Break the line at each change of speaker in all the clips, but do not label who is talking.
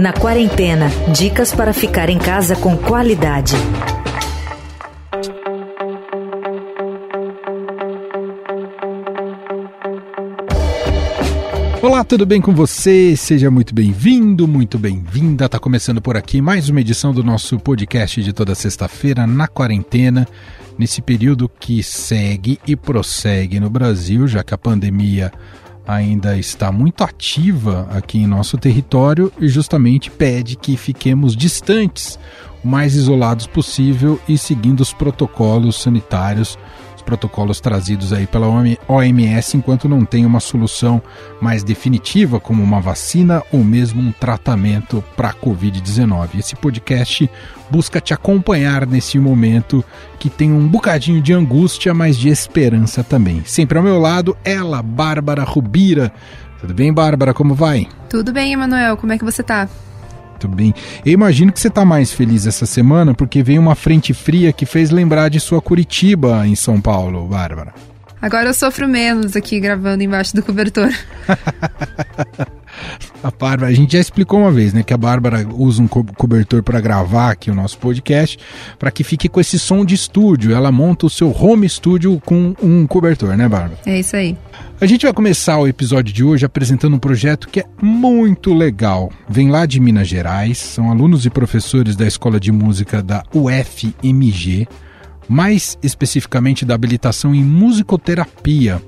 Na quarentena, dicas para ficar em casa com qualidade.
Olá, tudo bem com você? Seja muito bem-vindo, muito bem-vinda. Tá começando por aqui mais uma edição do nosso podcast de toda sexta-feira na quarentena, nesse período que segue e prossegue no Brasil, já que a pandemia ainda está muito ativa aqui em nosso território e justamente pede que fiquemos distantes, o mais isolados possível e seguindo os protocolos sanitários protocolos trazidos aí pela OMS enquanto não tem uma solução mais definitiva, como uma vacina ou mesmo um tratamento para a Covid-19. Esse podcast busca te acompanhar nesse momento que tem um bocadinho de angústia, mas de esperança também. Sempre ao meu lado, ela, Bárbara Rubira. Tudo bem, Bárbara? Como vai?
Tudo bem, Emanuel. Como é que você tá?
Muito bem. Eu imagino que você está mais feliz essa semana porque veio uma frente fria que fez lembrar de sua Curitiba em São Paulo, Bárbara.
Agora eu sofro menos aqui gravando embaixo do cobertor.
a Bárbara, a gente já explicou uma vez, né, que a Bárbara usa um co cobertor para gravar aqui o nosso podcast, para que fique com esse som de estúdio. Ela monta o seu home studio com um cobertor, né, Bárbara?
É isso aí.
A gente vai começar o episódio de hoje apresentando um projeto que é muito legal. Vem lá de Minas Gerais, são alunos e professores da Escola de Música da UFMG, mais especificamente da habilitação em musicoterapia.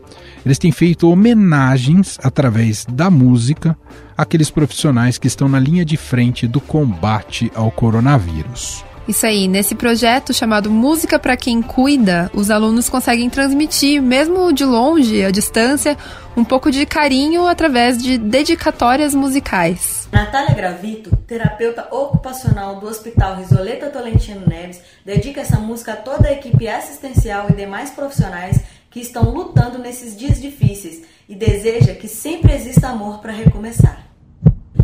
Eles têm feito homenagens através da música àqueles profissionais que estão na linha de frente do combate ao coronavírus.
Isso aí, nesse projeto chamado Música para quem cuida, os alunos conseguem transmitir, mesmo de longe, à distância, um pouco de carinho através de dedicatórias musicais.
Natália Gravito, terapeuta ocupacional do Hospital Risoleta Tolentino Neves, dedica essa música a toda a equipe assistencial e demais profissionais que estão lutando nesses dias difíceis e deseja que sempre exista amor para recomeçar.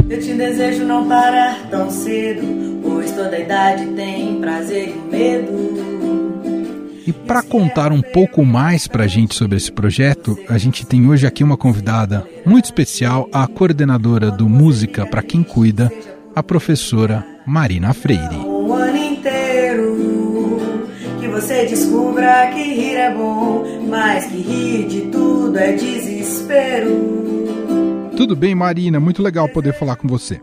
Eu te desejo não parar tão cedo, pois toda idade tem prazer e medo.
E para contar um pouco mais para a gente sobre esse projeto, a gente tem hoje aqui uma convidada muito especial, a coordenadora do Música para Quem Cuida, a professora Marina Freire.
O ano inteiro que você descubra que rir é bom, mas que rir de tudo é desespero.
Tudo bem, Marina? Muito legal poder falar com você.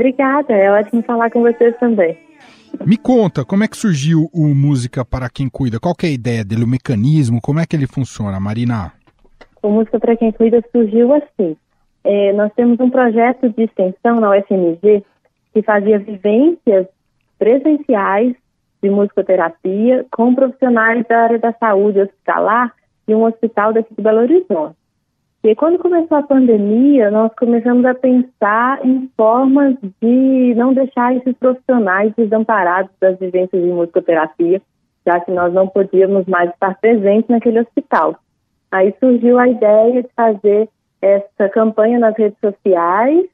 Obrigada, é ótimo falar com vocês também.
Me conta, como é que surgiu o Música para Quem Cuida? Qual é a ideia dele, o mecanismo, como é que ele funciona, Marina?
O Música para Quem Cuida surgiu assim. É, nós temos um projeto de extensão na UFMG que fazia vivências presenciais de musicoterapia com profissionais da área da saúde hospitalar e um hospital daqui de Belo Horizonte. E quando começou a pandemia, nós começamos a pensar em formas de não deixar esses profissionais desamparados das vivências de musicoterapia, já que nós não podíamos mais estar presentes naquele hospital. Aí surgiu a ideia de fazer essa campanha nas redes sociais,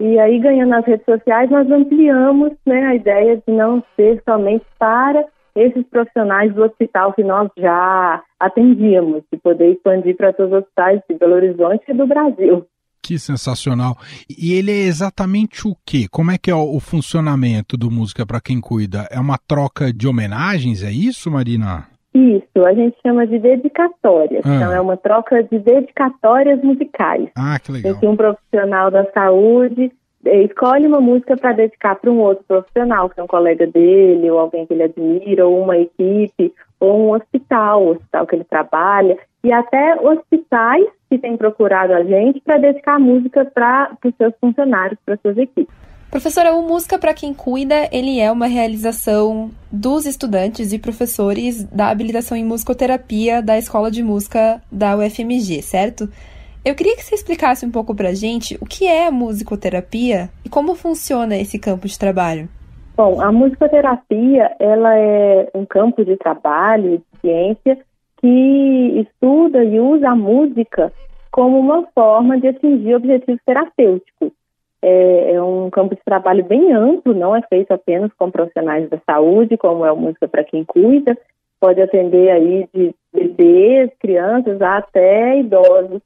e aí, ganhando nas redes sociais, nós ampliamos né, a ideia de não ser somente para esses profissionais do hospital que nós já atendíamos, de poder expandir para todos os hospitais de Belo Horizonte e do Brasil.
Que sensacional. E ele é exatamente o quê? Como é que é o funcionamento do Música para Quem Cuida? É uma troca de homenagens, é isso, Marina?
Isso, a gente chama de dedicatórias. Ah. Então, é uma troca de dedicatórias musicais.
Ah, que legal.
Em que um profissional da saúde escolhe uma música para dedicar para um outro profissional, que é um colega dele, ou alguém que ele admira, ou uma equipe, ou um hospital, o hospital que ele trabalha, e até hospitais que têm procurado a gente para dedicar música para os seus funcionários, para suas equipes.
Professora, o Música para Quem Cuida, ele é uma realização dos estudantes e professores da habilitação em musicoterapia da Escola de Música da UFMG, certo? Eu queria que você explicasse um pouco pra gente o que é a musicoterapia e como funciona esse campo de trabalho.
Bom, a musicoterapia, ela é um campo de trabalho, de ciência, que estuda e usa a música como uma forma de atingir objetivos terapêuticos. É, é, um campo de trabalho bem amplo, não é feito apenas com profissionais da saúde, como é a música para quem cuida, pode atender aí de bebês, crianças até idosos.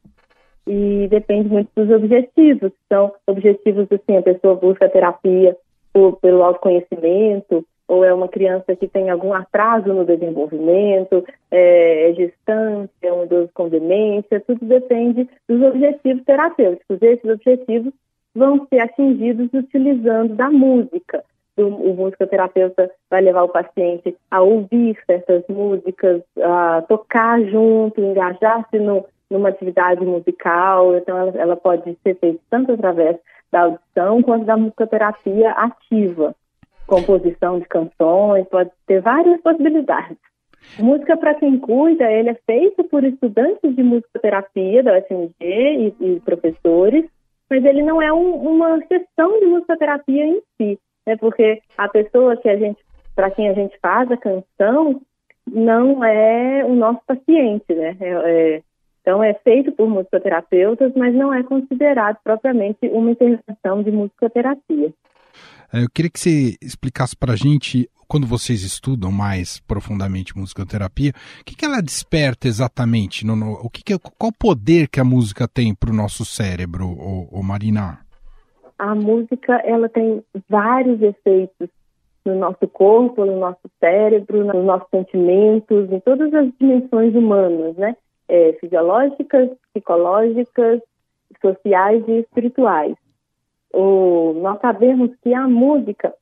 E depende muito dos objetivos. São objetivos assim, a pessoa busca terapia por, pelo autoconhecimento, ou é uma criança que tem algum atraso no desenvolvimento, é, é gestante, é um idoso com demência, tudo depende dos objetivos terapêuticos. Esses objetivos vão ser atingidos utilizando da música. O, o musicoterapeuta vai levar o paciente a ouvir certas músicas, a tocar junto, engajar-se no, numa atividade musical. Então, ela, ela pode ser feita tanto através da audição quanto da musicoterapia ativa, composição de canções, pode ter várias possibilidades. Música para quem cuida, ele é feito por estudantes de musicoterapia da UFMG e, e professores, mas ele não é um, uma sessão de musicoterapia em si, né? Porque a pessoa que a gente, para quem a gente faz a canção, não é o nosso paciente, né? É, é, então é feito por musicoterapeutas, mas não é considerado propriamente uma intervenção de musicoterapia.
É, eu queria que você explicasse para a gente, quando vocês estudam mais profundamente musicoterapia, o que, que ela desperta exatamente? No, no, o que, que qual o poder que a música tem para o nosso cérebro, o, o Marina?
A música ela tem vários efeitos no nosso corpo, no nosso cérebro, nos nossos sentimentos, em todas as dimensões humanas, né? É, fisiológicas, psicológicas, sociais e espirituais o, nós sabemos que a música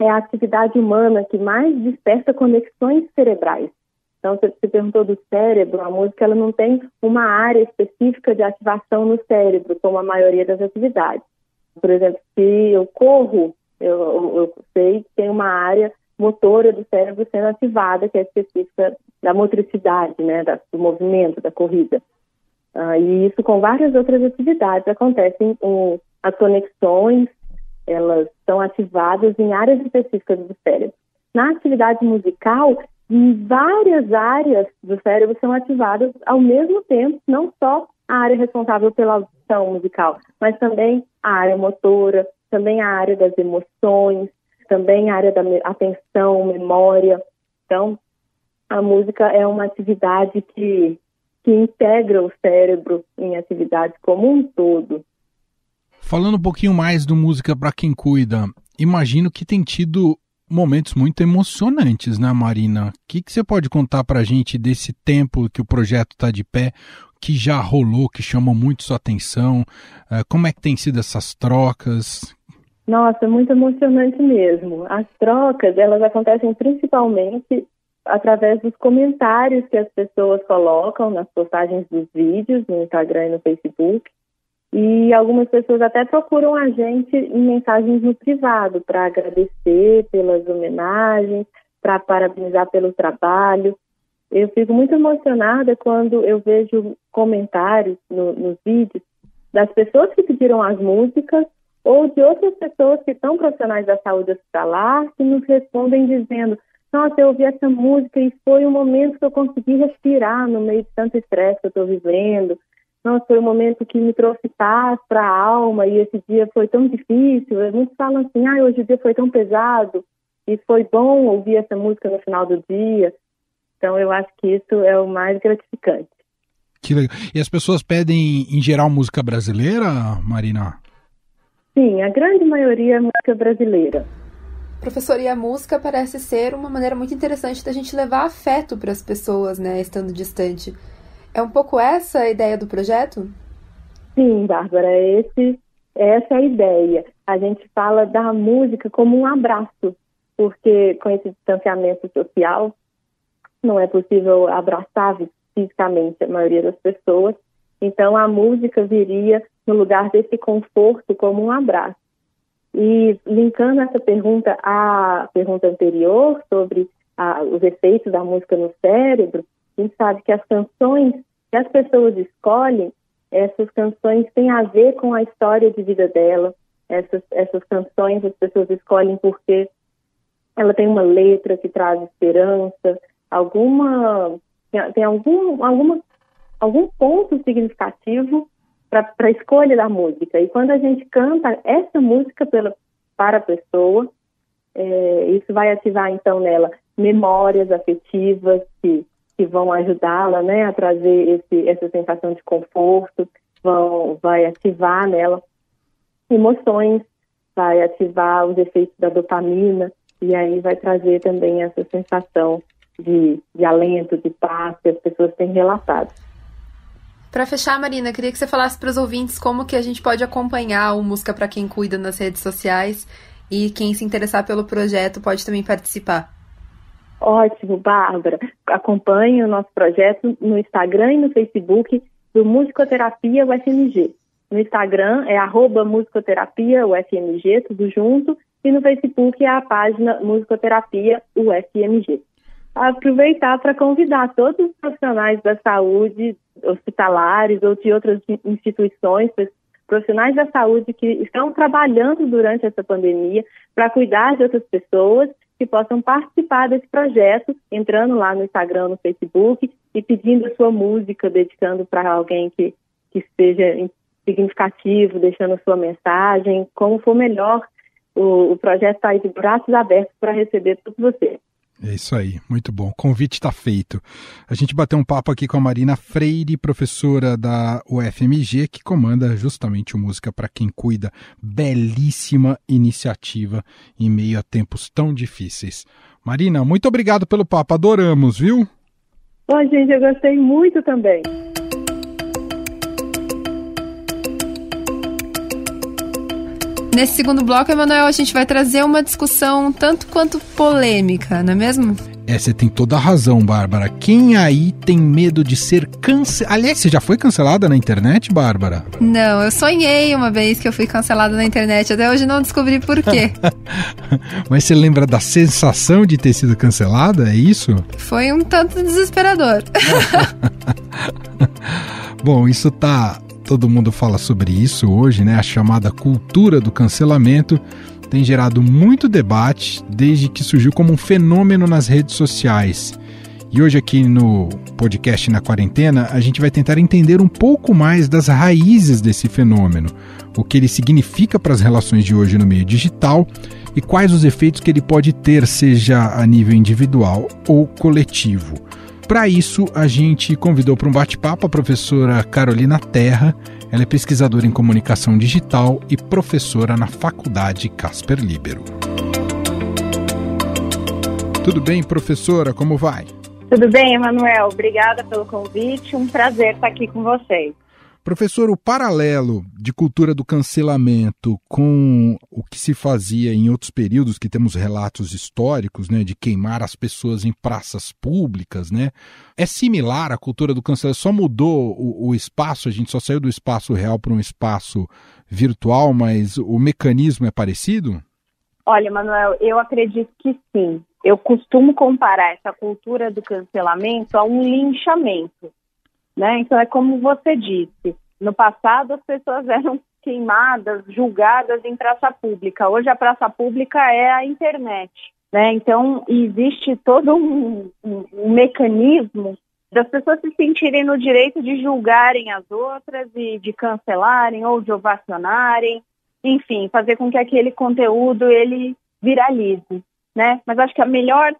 é a atividade humana que mais desperta conexões cerebrais. Então, você, você perguntou do cérebro, a música ela não tem uma área específica de ativação no cérebro, como a maioria das atividades. Por exemplo, se eu corro, eu, eu sei que tem uma área motora do cérebro sendo ativada, que é específica da motricidade, né, da, do movimento, da corrida. Ah, e isso com várias outras atividades acontecem um, as conexões, elas são ativadas em áreas específicas do cérebro. Na atividade musical, várias áreas do cérebro são ativadas ao mesmo tempo, não só a área responsável pela audição musical, mas também a área motora, também a área das emoções, também a área da atenção, memória. Então, a música é uma atividade que, que integra o cérebro em atividades como um todo.
Falando um pouquinho mais do Música para Quem Cuida, imagino que tem tido momentos muito emocionantes, né, Marina? O que, que você pode contar para a gente desse tempo que o projeto está de pé, que já rolou, que chamou muito sua atenção? Uh, como é que tem sido essas trocas?
Nossa, muito emocionante mesmo. As trocas, elas acontecem principalmente através dos comentários que as pessoas colocam nas postagens dos vídeos no Instagram e no Facebook. E algumas pessoas até procuram a gente em mensagens no privado para agradecer pelas homenagens, para parabenizar pelo trabalho. Eu fico muito emocionada quando eu vejo comentários no, nos vídeos das pessoas que pediram as músicas ou de outras pessoas que são profissionais da saúde hospitalar que nos respondem dizendo: Nossa, eu ouvi essa música e foi um momento que eu consegui respirar no meio de tanto estresse que eu estou vivendo nossa, foi um momento que me trouxe paz para a alma e esse dia foi tão difícil. Muitos falam assim, ah, hoje o dia foi tão pesado e foi bom ouvir essa música no final do dia. Então eu acho que isso é o mais gratificante.
Que legal. E as pessoas pedem, em geral, música brasileira, Marina?
Sim, a grande maioria é música brasileira.
Professor, e a música parece ser uma maneira muito interessante da gente levar afeto para as pessoas, né, estando distante. É um pouco essa a ideia do projeto?
Sim, Bárbara, esse, essa é a ideia. A gente fala da música como um abraço, porque com esse distanciamento social não é possível abraçar fisicamente a maioria das pessoas. Então a música viria no lugar desse conforto como um abraço. E linkando essa pergunta à pergunta anterior sobre a, os efeitos da música no cérebro, a gente sabe que as canções que as pessoas escolhem, essas canções têm a ver com a história de vida dela. Essas, essas canções as pessoas escolhem porque ela tem uma letra que traz esperança, alguma tem algum alguma, algum ponto significativo para a escolha da música. E quando a gente canta essa música pela, para a pessoa, é, isso vai ativar então nela memórias afetivas que que vão ajudá-la né, a trazer esse, essa sensação de conforto. vão, vai ativar nela emoções, vai ativar os efeitos da dopamina e aí vai trazer também essa sensação de, de alento, de paz que as pessoas têm relatado.
Para fechar, Marina, queria que você falasse para os ouvintes como que a gente pode acompanhar o Música para quem cuida nas redes sociais e quem se interessar pelo projeto pode também participar.
Ótimo, Bárbara. Acompanhe o nosso projeto no Instagram e no Facebook do Musicoterapia UFMG. No Instagram é arroba musicoterapia UFMG, tudo junto, e no Facebook é a página Musicoterapia UFMG. Aproveitar para convidar todos os profissionais da saúde, hospitalares ou de outras instituições, profissionais da saúde que estão trabalhando durante essa pandemia para cuidar de outras pessoas que possam participar desse projeto, entrando lá no Instagram, no Facebook e pedindo a sua música, dedicando para alguém que, que seja significativo, deixando a sua mensagem, como for melhor. O, o projeto está aí de braços abertos para receber todos vocês.
É isso aí, muito bom. O convite está feito. A gente bateu um papo aqui com a Marina Freire, professora da UFMG, que comanda justamente o Música para Quem Cuida. Belíssima iniciativa em meio a tempos tão difíceis. Marina, muito obrigado pelo papo, adoramos, viu?
Bom, gente, eu gostei muito também.
Nesse segundo bloco, Emanuel, a gente vai trazer uma discussão tanto quanto polêmica, não é mesmo?
É, você tem toda a razão, Bárbara. Quem aí tem medo de ser cancelada? Aliás, você já foi cancelada na internet, Bárbara?
Não, eu sonhei uma vez que eu fui cancelada na internet. Até hoje não descobri por quê.
Mas você lembra da sensação de ter sido cancelada? É isso?
Foi um tanto desesperador.
Bom, isso tá todo mundo fala sobre isso hoje, né? A chamada cultura do cancelamento tem gerado muito debate desde que surgiu como um fenômeno nas redes sociais. E hoje aqui no podcast na quarentena, a gente vai tentar entender um pouco mais das raízes desse fenômeno, o que ele significa para as relações de hoje no meio digital e quais os efeitos que ele pode ter, seja a nível individual ou coletivo. Para isso, a gente convidou para um bate-papo a professora Carolina Terra. Ela é pesquisadora em comunicação digital e professora na Faculdade Casper Libero. Tudo bem, professora? Como vai?
Tudo bem, Emanuel. Obrigada pelo convite. Um prazer estar aqui com vocês.
Professor, o paralelo de cultura do cancelamento com o que se fazia em outros períodos, que temos relatos históricos, né, de queimar as pessoas em praças públicas, né, é similar à cultura do cancelamento, só mudou o, o espaço, a gente só saiu do espaço real para um espaço virtual, mas o mecanismo é parecido?
Olha, Manuel, eu acredito que sim. Eu costumo comparar essa cultura do cancelamento a um linchamento. Né? Então, é como você disse: no passado, as pessoas eram queimadas, julgadas em praça pública. Hoje, a praça pública é a internet. Né? Então, existe todo um, um, um mecanismo das pessoas se sentirem no direito de julgarem as outras e de cancelarem ou de ovacionarem, enfim, fazer com que aquele conteúdo ele viralize, né? Mas acho que a melhor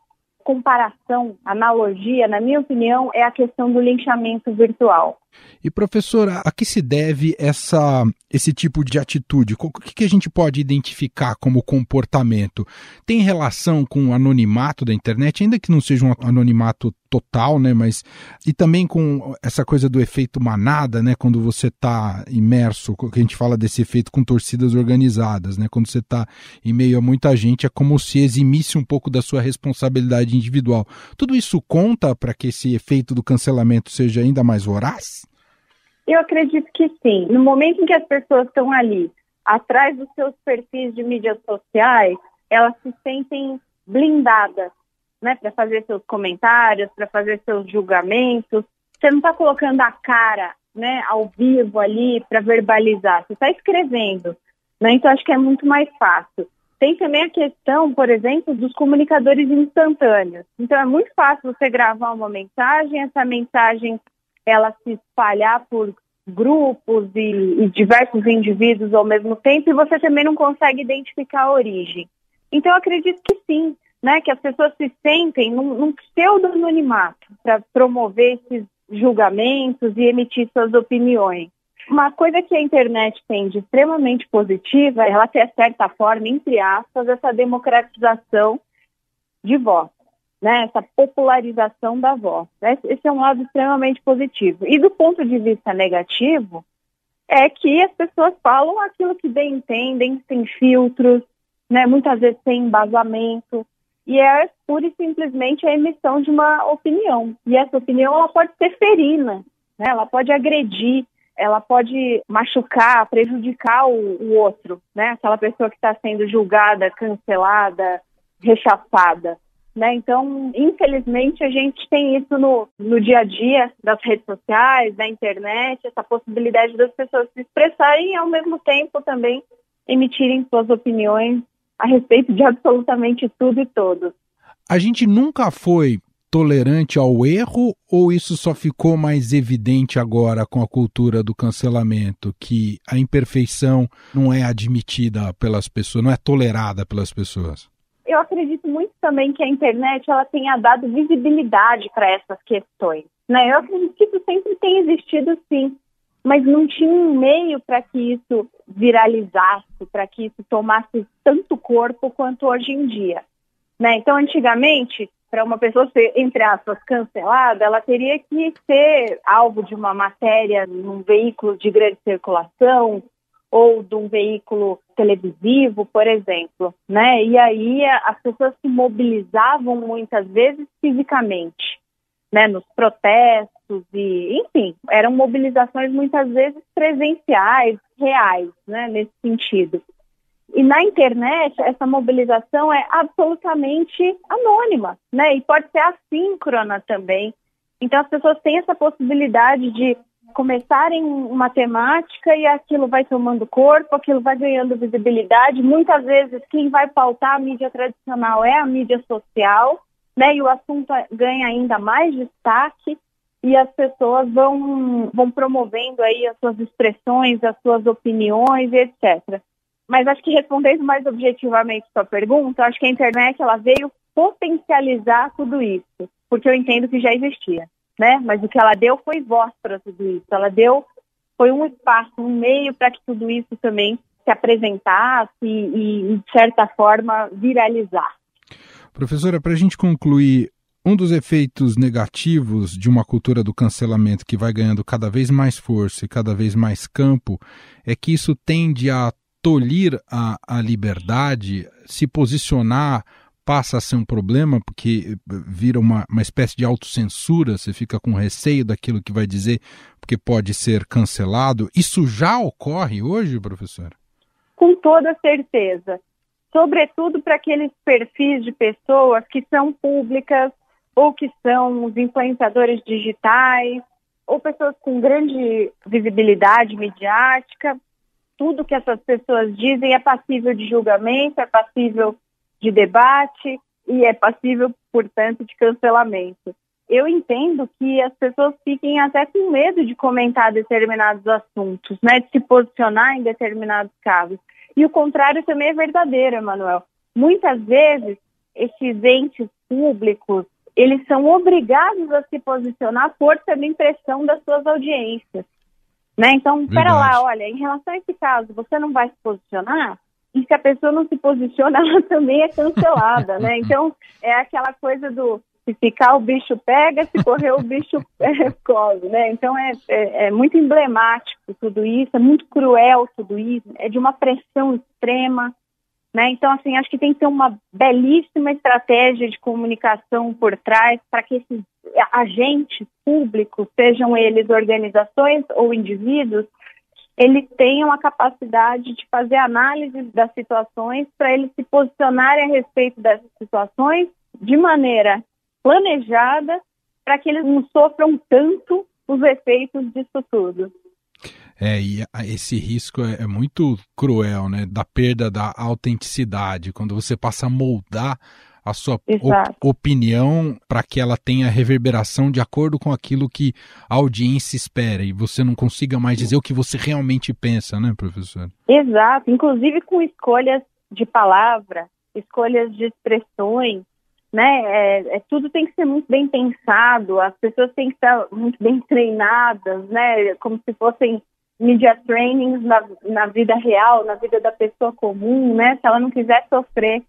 comparação, analogia, na minha opinião, é a questão do linchamento virtual.
E professora, a que se deve essa, esse tipo de atitude? O que a gente pode identificar como comportamento? Tem relação com o anonimato da internet, ainda que não seja um anonimato total, né? Mas e também com essa coisa do efeito manada, né? Quando você está imerso, que a gente fala desse efeito com torcidas organizadas, né? Quando você está em meio a muita gente, é como se eximisse um pouco da sua responsabilidade individual. Tudo isso conta para que esse efeito do cancelamento seja ainda mais voraz?
Eu acredito que sim. No momento em que as pessoas estão ali, atrás dos seus perfis de mídias sociais, elas se sentem blindadas, né, para fazer seus comentários, para fazer seus julgamentos. Você não está colocando a cara, né, ao vivo ali para verbalizar. Você está escrevendo, né? Então acho que é muito mais fácil. Tem também a questão, por exemplo, dos comunicadores instantâneos. Então é muito fácil você gravar uma mensagem, essa mensagem ela se espalhar por grupos e, e, diversos indivíduos ao mesmo tempo e você também não consegue identificar a origem. Então, eu acredito que sim, né, que as pessoas se sentem num, num pseudo-anonimato para promover esses julgamentos e emitir suas opiniões. Uma coisa que a internet tem de extremamente positiva, ela tem, de certa forma, entre aspas, essa democratização de voz, né? essa popularização da voz. Esse é um lado extremamente positivo. E do ponto de vista negativo, é que as pessoas falam aquilo que bem entendem, sem filtros, né? muitas vezes sem embasamento, e é pura e simplesmente a emissão de uma opinião. E essa opinião ela pode ser ferina, né? ela pode agredir, ela pode machucar, prejudicar o, o outro, né? aquela pessoa que está sendo julgada, cancelada, rechaçada. Né? Então, infelizmente, a gente tem isso no, no dia a dia das redes sociais, da internet, essa possibilidade das pessoas se expressarem e, ao mesmo tempo, também emitirem suas opiniões a respeito de absolutamente tudo e todos.
A gente nunca foi tolerante ao erro ou isso só ficou mais evidente agora com a cultura do cancelamento, que a imperfeição não é admitida pelas pessoas, não é tolerada pelas pessoas?
Eu acredito muito também que a internet ela tenha dado visibilidade para essas questões. Né? Eu acredito que isso sempre tem existido sim, mas não tinha um meio para que isso viralizasse, para que isso tomasse tanto corpo quanto hoje em dia. Né? Então, antigamente, para uma pessoa ser, entre aspas, cancelada, ela teria que ser alvo de uma matéria num veículo de grande circulação ou de um veículo televisivo, por exemplo, né? E aí as pessoas se mobilizavam muitas vezes fisicamente, né? Nos protestos e, enfim, eram mobilizações muitas vezes presenciais, reais, né? Nesse sentido. E na internet, essa mobilização é absolutamente anônima, né? E pode ser assíncrona também. Então, as pessoas têm essa possibilidade de começarem uma temática e aquilo vai tomando corpo, aquilo vai ganhando visibilidade. Muitas vezes, quem vai pautar a mídia tradicional é a mídia social, né? E o assunto ganha ainda mais destaque e as pessoas vão, vão promovendo aí as suas expressões, as suas opiniões, etc. Mas acho que respondendo mais objetivamente sua pergunta, acho que a internet ela veio potencializar tudo isso, porque eu entendo que já existia, né? Mas o que ela deu foi voz para tudo isso. Ela deu foi um espaço, um meio para que tudo isso também se apresentasse e, e de certa forma, viralizar.
Professora, para a gente concluir, um dos efeitos negativos de uma cultura do cancelamento que vai ganhando cada vez mais força e cada vez mais campo é que isso tende a tolir a, a liberdade, se posicionar passa a ser um problema, porque vira uma, uma espécie de autocensura, você fica com receio daquilo que vai dizer, porque pode ser cancelado. Isso já ocorre hoje, professor?
Com toda certeza. Sobretudo para aqueles perfis de pessoas que são públicas ou que são os influenciadores digitais, ou pessoas com grande visibilidade midiática, tudo que essas pessoas dizem é passível de julgamento, é passível de debate e é passível, portanto, de cancelamento. Eu entendo que as pessoas fiquem até com medo de comentar determinados assuntos, né, de se posicionar em determinados casos. E o contrário também é verdadeiro, Emanuel. Muitas vezes, esses entes públicos, eles são obrigados a se posicionar por também pressão das suas audiências. Né? Então, espera lá, olha, em relação a esse caso, você não vai se posicionar? E se a pessoa não se posiciona, ela também é cancelada, né? Então, é aquela coisa do se ficar o bicho pega, se correr o bicho é, corre, né? Então, é, é, é muito emblemático tudo isso, é muito cruel tudo isso, é de uma pressão extrema, né? Então, assim, acho que tem que ter uma belíssima estratégia de comunicação por trás para que esses agentes públicos, sejam eles organizações ou indivíduos, eles tenham a capacidade de fazer análise das situações para eles se posicionarem a respeito dessas situações de maneira planejada para que eles não sofram tanto os efeitos disso tudo.
É, e esse risco é, é, muito cruel, né? Da perda da autenticidade, quando você passa a moldar a sua op opinião para que ela tenha reverberação de acordo com aquilo que a audiência espera e você não consiga mais dizer o que você realmente pensa, né, professor?
Exato, inclusive com escolhas de palavra, escolhas de expressões, né? É, é, tudo tem que ser muito bem pensado, as pessoas têm que estar muito bem treinadas, né? Como se fossem media trainings na, na vida real, na vida da pessoa comum, né? Se ela não quiser sofrer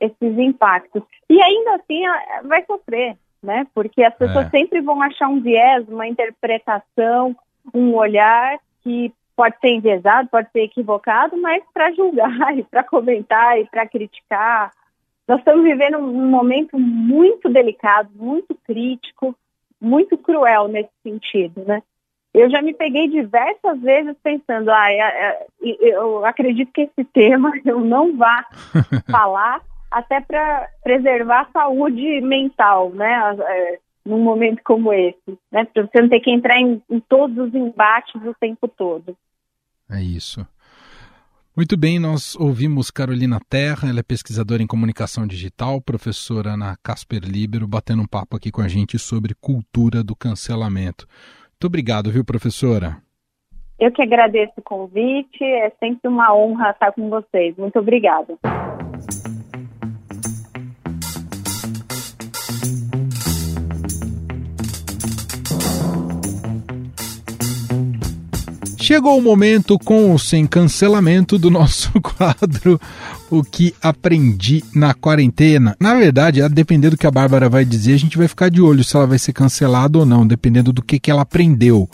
esses impactos. E ainda assim vai sofrer, né? Porque as pessoas é. sempre vão achar um viés, uma interpretação, um olhar que pode ser enviesado, pode ser equivocado, mas para julgar e para comentar e para criticar. Nós estamos vivendo um momento muito delicado, muito crítico, muito cruel nesse sentido, né? Eu já me peguei diversas vezes pensando, ah, eu acredito que esse tema eu não vá falar, até para preservar a saúde mental, né? É, num momento como esse, né? Para você não ter que entrar em, em todos os embates o tempo todo.
É isso. Muito bem, nós ouvimos Carolina Terra, ela é pesquisadora em comunicação digital, professora na Casper Libero, batendo um papo aqui com a gente sobre cultura do cancelamento. Muito obrigado, viu, professora?
Eu que agradeço o convite, é sempre uma honra estar com vocês. Muito obrigada.
Chegou o momento, com ou sem cancelamento, do nosso quadro O que Aprendi na Quarentena. Na verdade, a depender do que a Bárbara vai dizer, a gente vai ficar de olho se ela vai ser cancelada ou não, dependendo do que, que ela aprendeu.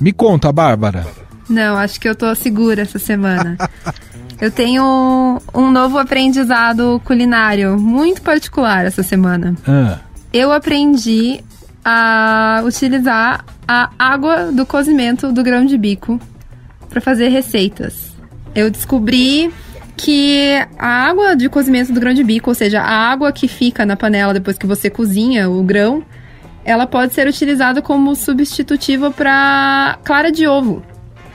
Me conta, Bárbara.
Não, acho que eu tô segura essa semana. eu tenho um novo aprendizado culinário muito particular essa semana. Ah. Eu aprendi a utilizar a água do cozimento do grão de bico para fazer receitas. Eu descobri que a água de cozimento do grão de bico, ou seja, a água que fica na panela depois que você cozinha o grão, ela pode ser utilizada como substitutivo para clara de ovo.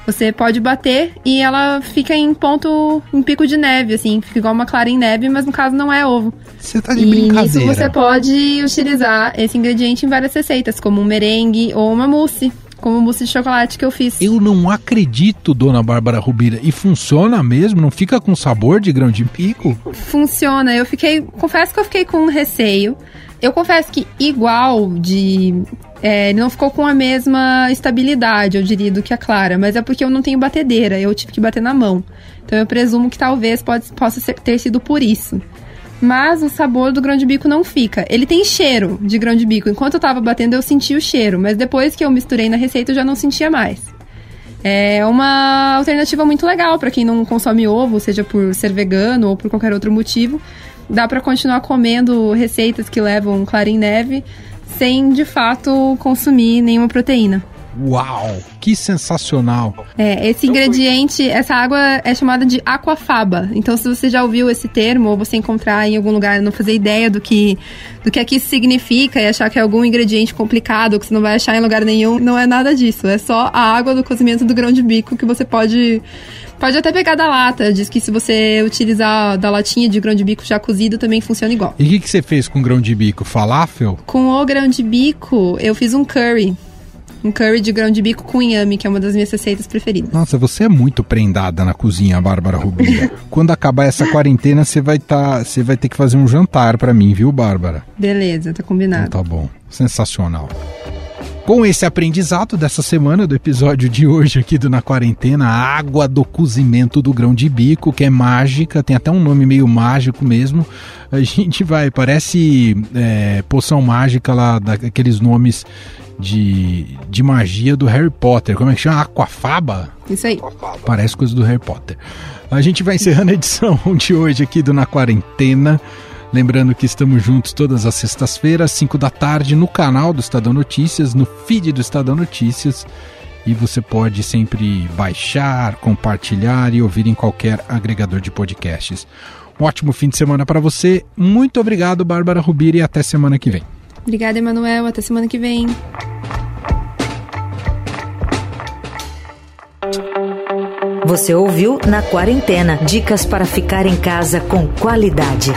Você pode bater e ela fica em ponto, em pico de neve, assim, fica igual uma clara em neve, mas no caso não é ovo.
Você tá de e brincadeira. nisso
você pode utilizar esse ingrediente em várias receitas, como um merengue ou uma mousse como mousse de chocolate que eu fiz.
Eu não acredito, dona Bárbara Rubira. E funciona mesmo? Não fica com sabor de grão de pico?
Funciona. Eu fiquei. Confesso que eu fiquei com receio. Eu confesso que igual de. É, não ficou com a mesma estabilidade, eu diria, do que a Clara, mas é porque eu não tenho batedeira, eu tive que bater na mão. Então eu presumo que talvez pode, possa ser, ter sido por isso mas o sabor do grão de bico não fica. Ele tem cheiro de grão de bico. Enquanto eu tava batendo, eu senti o cheiro, mas depois que eu misturei na receita, eu já não sentia mais. É uma alternativa muito legal para quem não consome ovo, seja por ser vegano ou por qualquer outro motivo. Dá para continuar comendo receitas que levam clarim neve sem de fato consumir nenhuma proteína.
Uau, que sensacional!
É, esse ingrediente, essa água é chamada de aquafaba. Então, se você já ouviu esse termo ou você encontrar em algum lugar, não fazer ideia do que do que aqui significa e achar que é algum ingrediente complicado que você não vai achar em lugar nenhum, não é nada disso. É só a água do cozimento do grão de bico que você pode Pode até pegar da lata. Diz que se você utilizar da latinha de grão de bico já cozido, também funciona igual.
E o que, que você fez com grão de bico? Falafel?
Com o grão de bico, eu fiz um curry um curry de grão de bico com inhame, que é uma das minhas receitas preferidas.
Nossa, você é muito prendada na cozinha, Bárbara Rubinho. Quando acabar essa quarentena, você vai tá, você vai ter que fazer um jantar para mim, viu, Bárbara?
Beleza, tá combinado.
Então, tá bom. Sensacional. Com esse aprendizado dessa semana, do episódio de hoje aqui do Na Quarentena, a água do cozimento do grão de bico, que é mágica, tem até um nome meio mágico mesmo. A gente vai, parece é, poção mágica lá, daqueles nomes de, de magia do Harry Potter. Como é que chama? Aquafaba?
Isso aí.
Parece coisa do Harry Potter. A gente vai encerrando a edição de hoje aqui do Na Quarentena. Lembrando que estamos juntos todas as sextas-feiras, 5 da tarde, no canal do Estadão Notícias, no feed do Estadão Notícias. E você pode sempre baixar, compartilhar e ouvir em qualquer agregador de podcasts. Um ótimo fim de semana para você. Muito obrigado, Bárbara Rubira, e até semana que vem.
Obrigada, Emanuel. Até semana que vem.
Você ouviu Na Quarentena dicas para ficar em casa com qualidade.